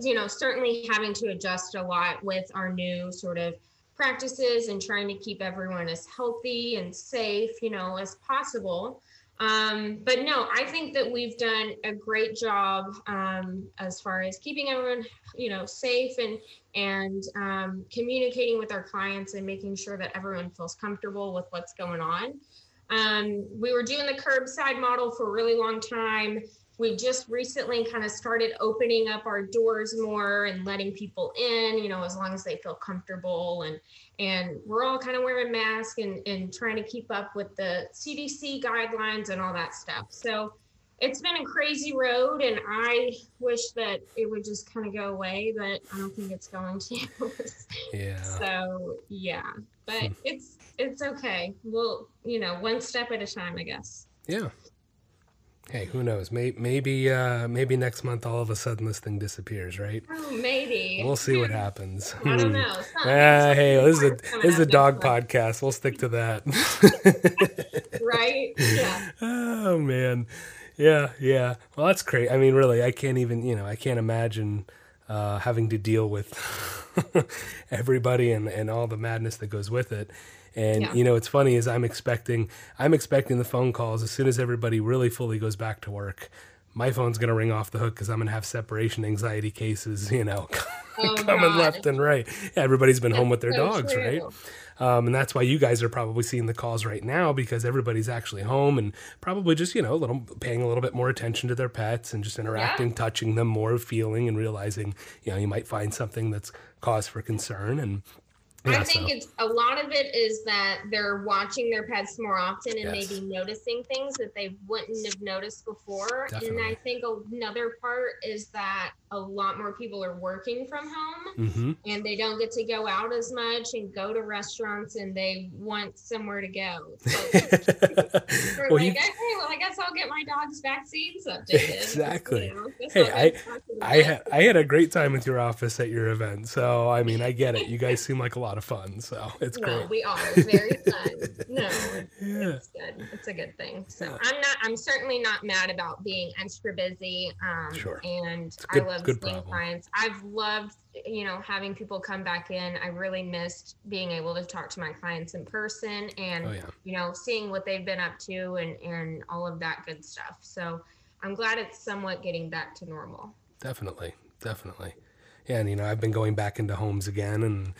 you know, certainly having to adjust a lot with our new sort of practices and trying to keep everyone as healthy and safe, you know, as possible. Um, but no, I think that we've done a great job um, as far as keeping everyone, you know, safe and and um, communicating with our clients and making sure that everyone feels comfortable with what's going on. Um, we were doing the curbside model for a really long time we just recently kind of started opening up our doors more and letting people in you know as long as they feel comfortable and and we're all kind of wearing masks and and trying to keep up with the cdc guidelines and all that stuff. So it's been a crazy road and i wish that it would just kind of go away but i don't think it's going to. Yeah. So yeah but hmm. it's it's okay. We'll you know one step at a time i guess. Yeah Hey, who knows? Maybe maybe uh, maybe next month all of a sudden this thing disappears, right? Oh, maybe. We'll see what happens. I don't know. Uh, hey, this is a this is a dog podcast. We'll stick to that. right? Yeah. Oh man. Yeah, yeah. Well, that's great. I mean, really, I can't even, you know, I can't imagine uh, having to deal with everybody and, and all the madness that goes with it. And yeah. you know, it's funny is I'm expecting I'm expecting the phone calls as soon as everybody really fully goes back to work. My phone's gonna ring off the hook because I'm gonna have separation anxiety cases, you know, oh, coming God. left and right. Everybody's been home with their so dogs, true. right? Um, and that's why you guys are probably seeing the calls right now because everybody's actually home and probably just you know a little paying a little bit more attention to their pets and just interacting, yeah. touching them more, feeling and realizing you know you might find something that's cause for concern and Yeah, I think so. it's a lot of it is that they're watching their pets more often and yes. maybe noticing things that they wouldn't have noticed before. Definitely. And I think another part is that a lot more people are working from home mm-hmm. and they don't get to go out as much and go to restaurants and they want somewhere to go. So well, like, you... okay, well, I guess I'll get my dog's vaccines updated. Exactly. You know, hey, I I had I had a great time with your office at your event. So I mean, I get it. You guys seem like a lot of fun. So it's no, great. We are very fun. no, yeah. it's good. It's a good thing. So yeah. I'm not. I'm certainly not mad about being extra busy. Um, sure. And good, I love seeing problem. clients. I've loved you know having people come back in i really missed being able to talk to my clients in person and oh, yeah. you know seeing what they've been up to and and all of that good stuff so i'm glad it's somewhat getting back to normal definitely definitely yeah and you know i've been going back into homes again and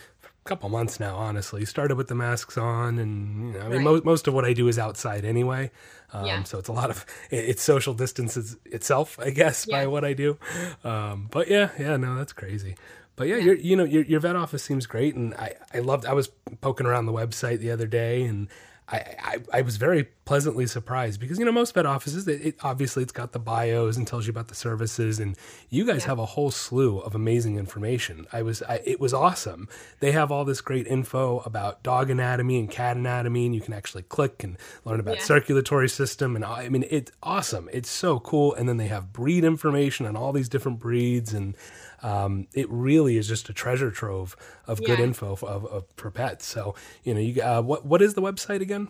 couple months now, honestly. Started with the masks on, and you know, I mean, right. most most of what I do is outside anyway. Um, yeah. So it's a lot of it's social distance itself, I guess, yeah. by what I do. Um, but yeah, yeah, no, that's crazy. But yeah, yeah. you know, your, your vet office seems great, and I I loved. I was poking around the website the other day, and I, I, I, was very pleasantly surprised because you know most vet offices it, it, obviously it's got the bios and tells you about the services and you guys yeah. have a whole slew of amazing information i was I, it was awesome they have all this great info about dog anatomy and cat anatomy and you can actually click and learn about yeah. circulatory system and i mean it's awesome it's so cool and then they have breed information on all these different breeds and um, it really is just a treasure trove of yeah. good info for, of, of, for pets. So you know, you uh, what what is the website again?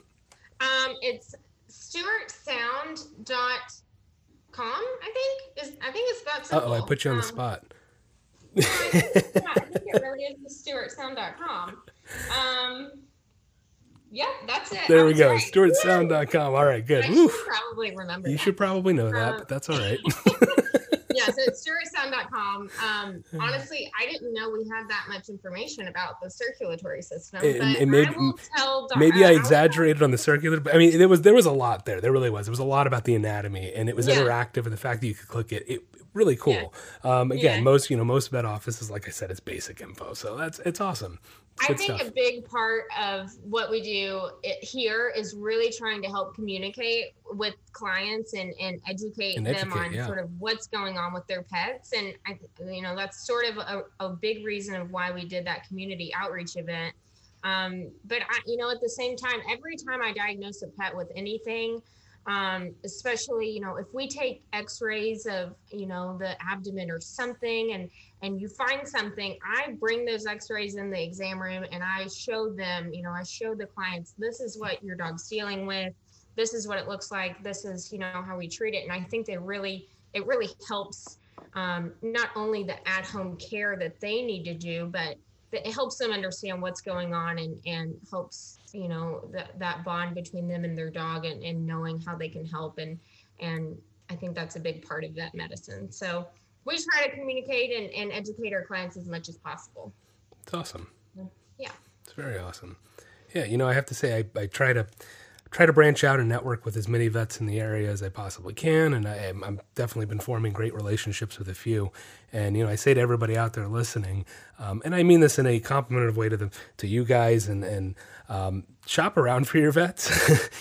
Um, it's stewartsound.com. I think is I think it's that simple. Oh, I put you on um, the spot. yeah, I think, yeah, I think it really is stewartsound.com. Um, yeah, that's it. There we go. Right. Stewartsound.com. All right, good. I should probably remember. You that. should probably know that, um, but that's all right. yeah, so it's stewartsound.com. Um, honestly, I didn't know we had that much information about the circulatory system. It, but may, I will tell maybe I exaggerated on the circular. But I mean, there was there was a lot there. There really was. There was a lot about the anatomy, and it was yeah. interactive, and the fact that you could click it, it really cool. Yeah. Um, again, yeah. most you know most vet offices, like I said, it's basic info, so that's it's awesome. I think stuff. a big part of what we do here is really trying to help communicate with clients and, and educate and them educate, on yeah. sort of what's going on with their pets. And I, you know, that's sort of a, a big reason of why we did that community outreach event. Um, but I, you know, at the same time, every time I diagnose a pet with anything, um, especially you know if we take x-rays of you know the abdomen or something and and you find something i bring those x-rays in the exam room and i show them you know i show the clients this is what your dog's dealing with. This is what it looks like. This is you know how we treat it. And i think they really it really helps um, not only the at-home care that they need to do but it helps them understand what's going on and and helps you know that that bond between them and their dog and, and knowing how they can help. And and i think that's a big part of that medicine. So we try to communicate and, and educate our clients as much as possible it's awesome yeah it's very awesome yeah you know i have to say i, I try to try to branch out and network with as many vets in the area as I possibly can. And I, am definitely been forming great relationships with a few. And you know, I say to everybody out there listening, um, and I mean this in a complimentary way to them, to you guys, and and um, shop around for your vets.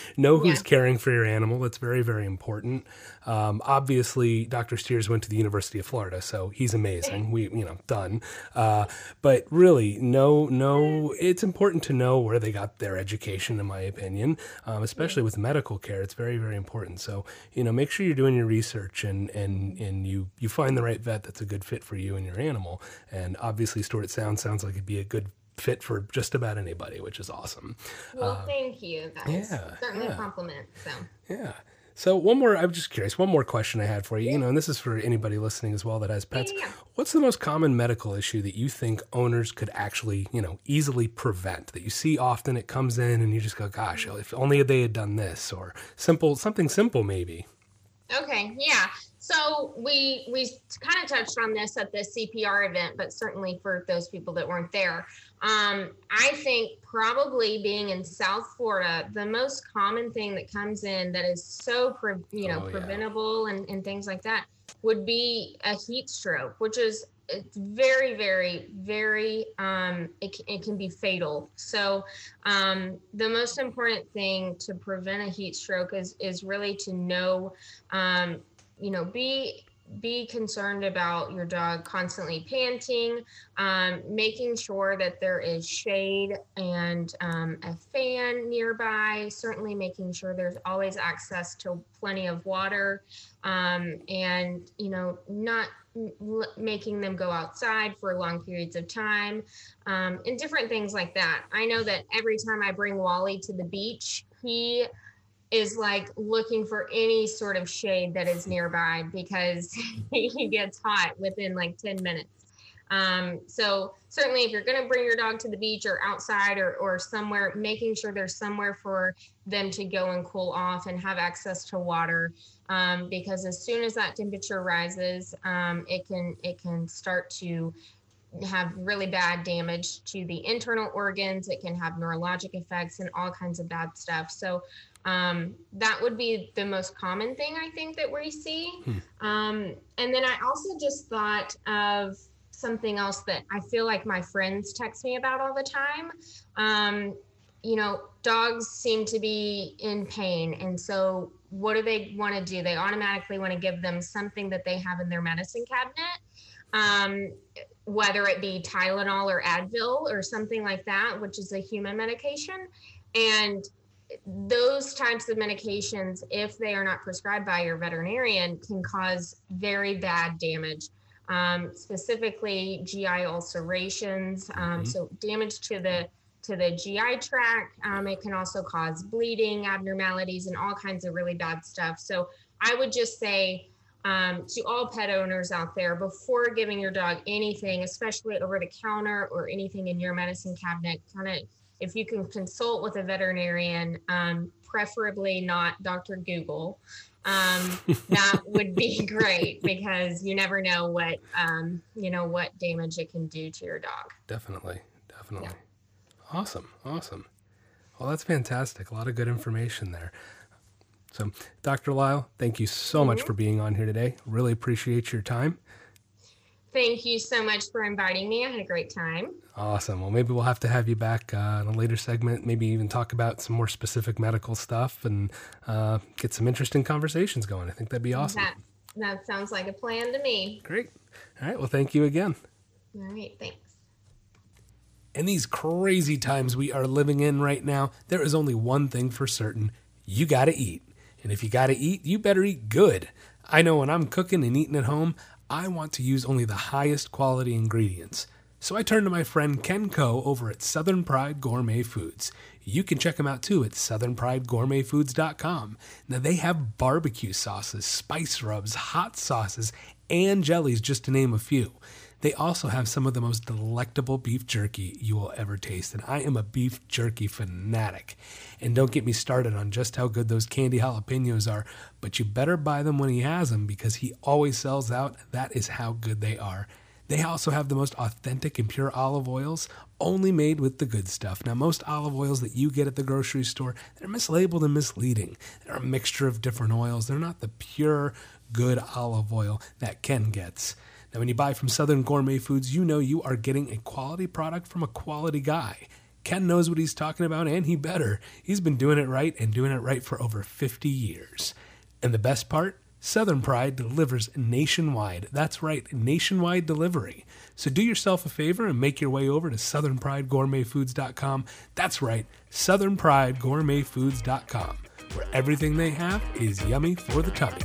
know who's yeah. caring for your animal. That's very, very important. Um, obviously, Dr. Steers went to the University of Florida, so he's amazing. We, you know, done. Uh, but really, no, no, it's important to know where they got their education, in my opinion, um, especially with medical care. It's very, very important. So, you know, make sure you're doing your research and, and, and you, you find the right vet that's a good fit for you and your animal. And obviously, Stewart Sound sounds like it'd be a good fit for just about anybody, which is awesome. Well, uh, thank you. That's yeah, certainly yeah. a compliment. So yeah. So one more, I'm just curious. One more question I had for you. You know, and this is for anybody listening as well that has pets. Yeah. What's the most common medical issue that you think owners could actually, you know, easily prevent? That you see often, it comes in, and you just go, "Gosh, if only they had done this," or simple, something simple, maybe. Okay. Yeah. So we we kind of touched on this at the CPR event, but certainly for those people that weren't there, um, I think probably being in South Florida, the most common thing that comes in that is so pre- you know oh, preventable yeah. and, and things like that would be a heat stroke, which is it's very very very um, it, it can be fatal so um, the most important thing to prevent a heat stroke is is really to know um, you know be be concerned about your dog constantly panting, um, making sure that there is shade and um, a fan nearby, certainly making sure there's always access to plenty of water, um, and, you know, not l- making them go outside for long periods of time, um, and different things like that. I know that every time I bring Wally to the beach, he is like looking for any sort of shade that is nearby because he gets hot within like 10 minutes. Um, so certainly if you're going to bring your dog to the beach or outside or, or somewhere, making sure there's somewhere for them to go and cool off and have access to water. Um, because as soon as that temperature rises, um, it can, it can start to have really bad damage to the internal organs. It can have neurologic effects and all kinds of bad stuff. So um, that would be the most common thing I think that we see. Hmm. Um, and then I also just thought of something else that I feel like my friends text me about all the time. Um, you know, dogs seem to be in pain. And so, what do they want to do? They automatically want to give them something that they have in their medicine cabinet, um, whether it be Tylenol or Advil or something like that, which is a human medication. And those types of medications, if they are not prescribed by your veterinarian, can cause very bad damage. Um, specifically, GI ulcerations, um, mm-hmm. so damage to the to the GI tract. Um, it can also cause bleeding, abnormalities, and all kinds of really bad stuff. So I would just say um, to all pet owners out there before giving your dog anything, especially over the counter or anything in your medicine cabinet, kind of if you can consult with a veterinarian, um, preferably not Dr. Google, um, that would be great because you never know what um, you know what damage it can do to your dog. Definitely, definitely. Yeah. Awesome, awesome. Well, that's fantastic. A lot of good information there. So, Dr. Lyle, thank you so mm-hmm. much for being on here today. Really appreciate your time. Thank you so much for inviting me. I had a great time. Awesome. Well, maybe we'll have to have you back uh, in a later segment, maybe even talk about some more specific medical stuff and uh, get some interesting conversations going. I think that'd be awesome. That, that sounds like a plan to me. Great. All right. Well, thank you again. All right. Thanks. In these crazy times we are living in right now, there is only one thing for certain you got to eat. And if you got to eat, you better eat good. I know when I'm cooking and eating at home, I want to use only the highest quality ingredients. So I turned to my friend Ken Coe over at Southern Pride Gourmet Foods. You can check them out too at southernpridegourmetfoods.com. Now they have barbecue sauces, spice rubs, hot sauces, and jellies, just to name a few. They also have some of the most delectable beef jerky you will ever taste, and I am a beef jerky fanatic. And don't get me started on just how good those candy jalapenos are, but you better buy them when he has them because he always sells out. That is how good they are. They also have the most authentic and pure olive oils, only made with the good stuff. Now, most olive oils that you get at the grocery store, they're mislabeled and misleading. They're a mixture of different oils. They're not the pure, good olive oil that Ken gets. Now, when you buy from Southern Gourmet Foods, you know you are getting a quality product from a quality guy. Ken knows what he's talking about, and he better. He's been doing it right and doing it right for over 50 years. And the best part? Southern Pride delivers nationwide. That's right, nationwide delivery. So do yourself a favor and make your way over to southernpridegourmetfoods.com. That's right, southernpridegourmetfoods.com, where everything they have is yummy for the tummy.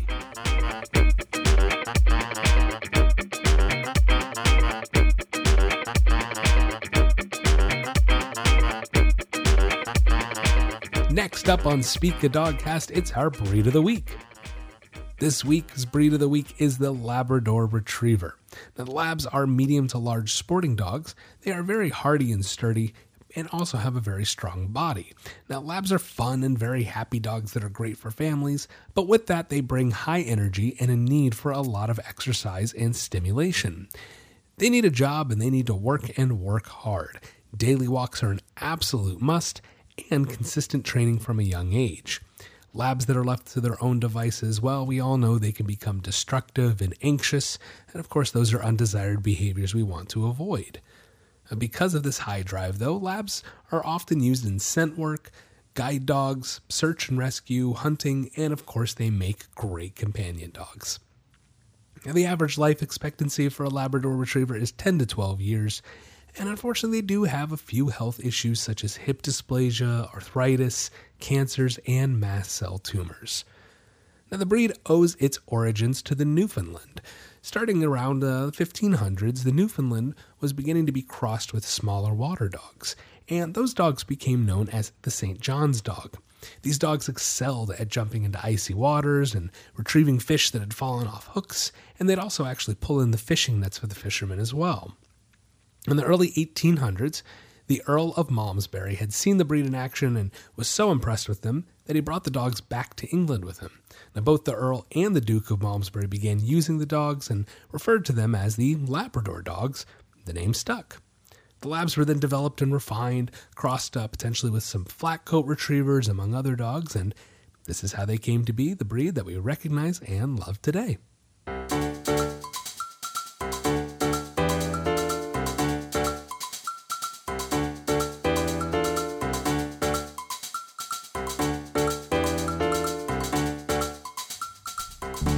Next up on Speak a Dogcast, it's our breed of the week. This week's breed of the week is the Labrador Retriever. Now, the Labs are medium to large sporting dogs. They are very hardy and sturdy and also have a very strong body. Now, Labs are fun and very happy dogs that are great for families, but with that, they bring high energy and a need for a lot of exercise and stimulation. They need a job and they need to work and work hard. Daily walks are an absolute must, and consistent training from a young age. Labs that are left to their own devices, well, we all know they can become destructive and anxious, and of course, those are undesired behaviors we want to avoid. Uh, because of this high drive, though, labs are often used in scent work, guide dogs, search and rescue, hunting, and of course, they make great companion dogs. Now, the average life expectancy for a Labrador Retriever is 10 to 12 years, and unfortunately, they do have a few health issues such as hip dysplasia, arthritis, cancers, and mast cell tumors. Now, the breed owes its origins to the Newfoundland. Starting around uh, the 1500s, the Newfoundland was beginning to be crossed with smaller water dogs, and those dogs became known as the St. John's dog. These dogs excelled at jumping into icy waters and retrieving fish that had fallen off hooks, and they'd also actually pull in the fishing nets for the fishermen as well. In the early 1800s, the Earl of Malmesbury had seen the breed in action and was so impressed with them that he brought the dogs back to England with him. Now, both the Earl and the Duke of Malmesbury began using the dogs and referred to them as the Labrador dogs. The name stuck. The labs were then developed and refined, crossed up potentially with some flat coat retrievers, among other dogs, and this is how they came to be the breed that we recognize and love today.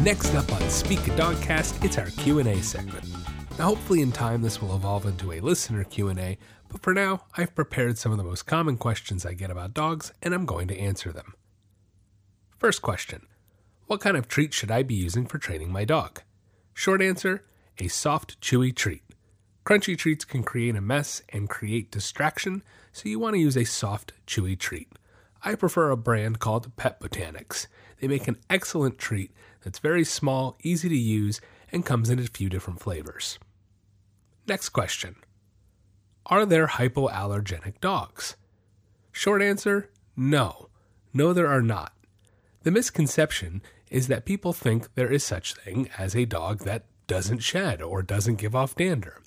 Next up on Speak a Dogcast, it's our Q&A segment. Now hopefully in time this will evolve into a listener Q&A, but for now I've prepared some of the most common questions I get about dogs and I'm going to answer them. First question. What kind of treat should I be using for training my dog? Short answer, a soft chewy treat. Crunchy treats can create a mess and create distraction, so you want to use a soft chewy treat. I prefer a brand called Pet Botanics. They make an excellent treat that's very small, easy to use, and comes in a few different flavors. Next question Are there hypoallergenic dogs? Short answer no. No, there are not. The misconception is that people think there is such thing as a dog that doesn't shed or doesn't give off dander.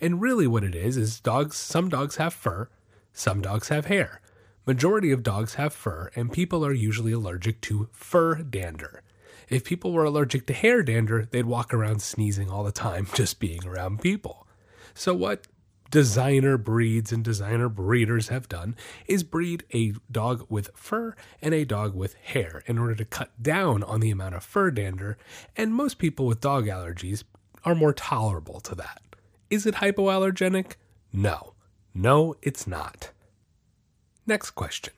And really what it is is dogs some dogs have fur, some dogs have hair. Majority of dogs have fur and people are usually allergic to fur dander. If people were allergic to hair dander, they'd walk around sneezing all the time just being around people. So, what designer breeds and designer breeders have done is breed a dog with fur and a dog with hair in order to cut down on the amount of fur dander, and most people with dog allergies are more tolerable to that. Is it hypoallergenic? No. No, it's not. Next question.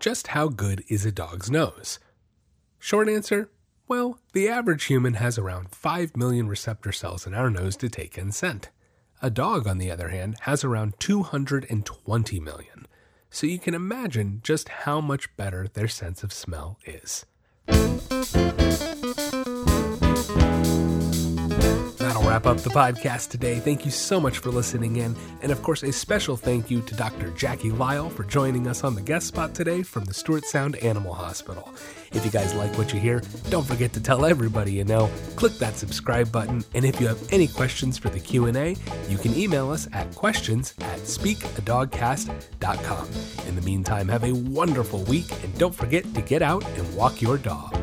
Just how good is a dog's nose? Short answer well, the average human has around 5 million receptor cells in our nose to take in scent. A dog, on the other hand, has around 220 million. So you can imagine just how much better their sense of smell is. Wrap up the podcast today. Thank you so much for listening in. And of course, a special thank you to Dr. Jackie Lyle for joining us on the guest spot today from the Stuart Sound Animal Hospital. If you guys like what you hear, don't forget to tell everybody you know. Click that subscribe button. And if you have any questions for the Q&A, you can email us at questions at speakadogcast.com. In the meantime, have a wonderful week and don't forget to get out and walk your dog.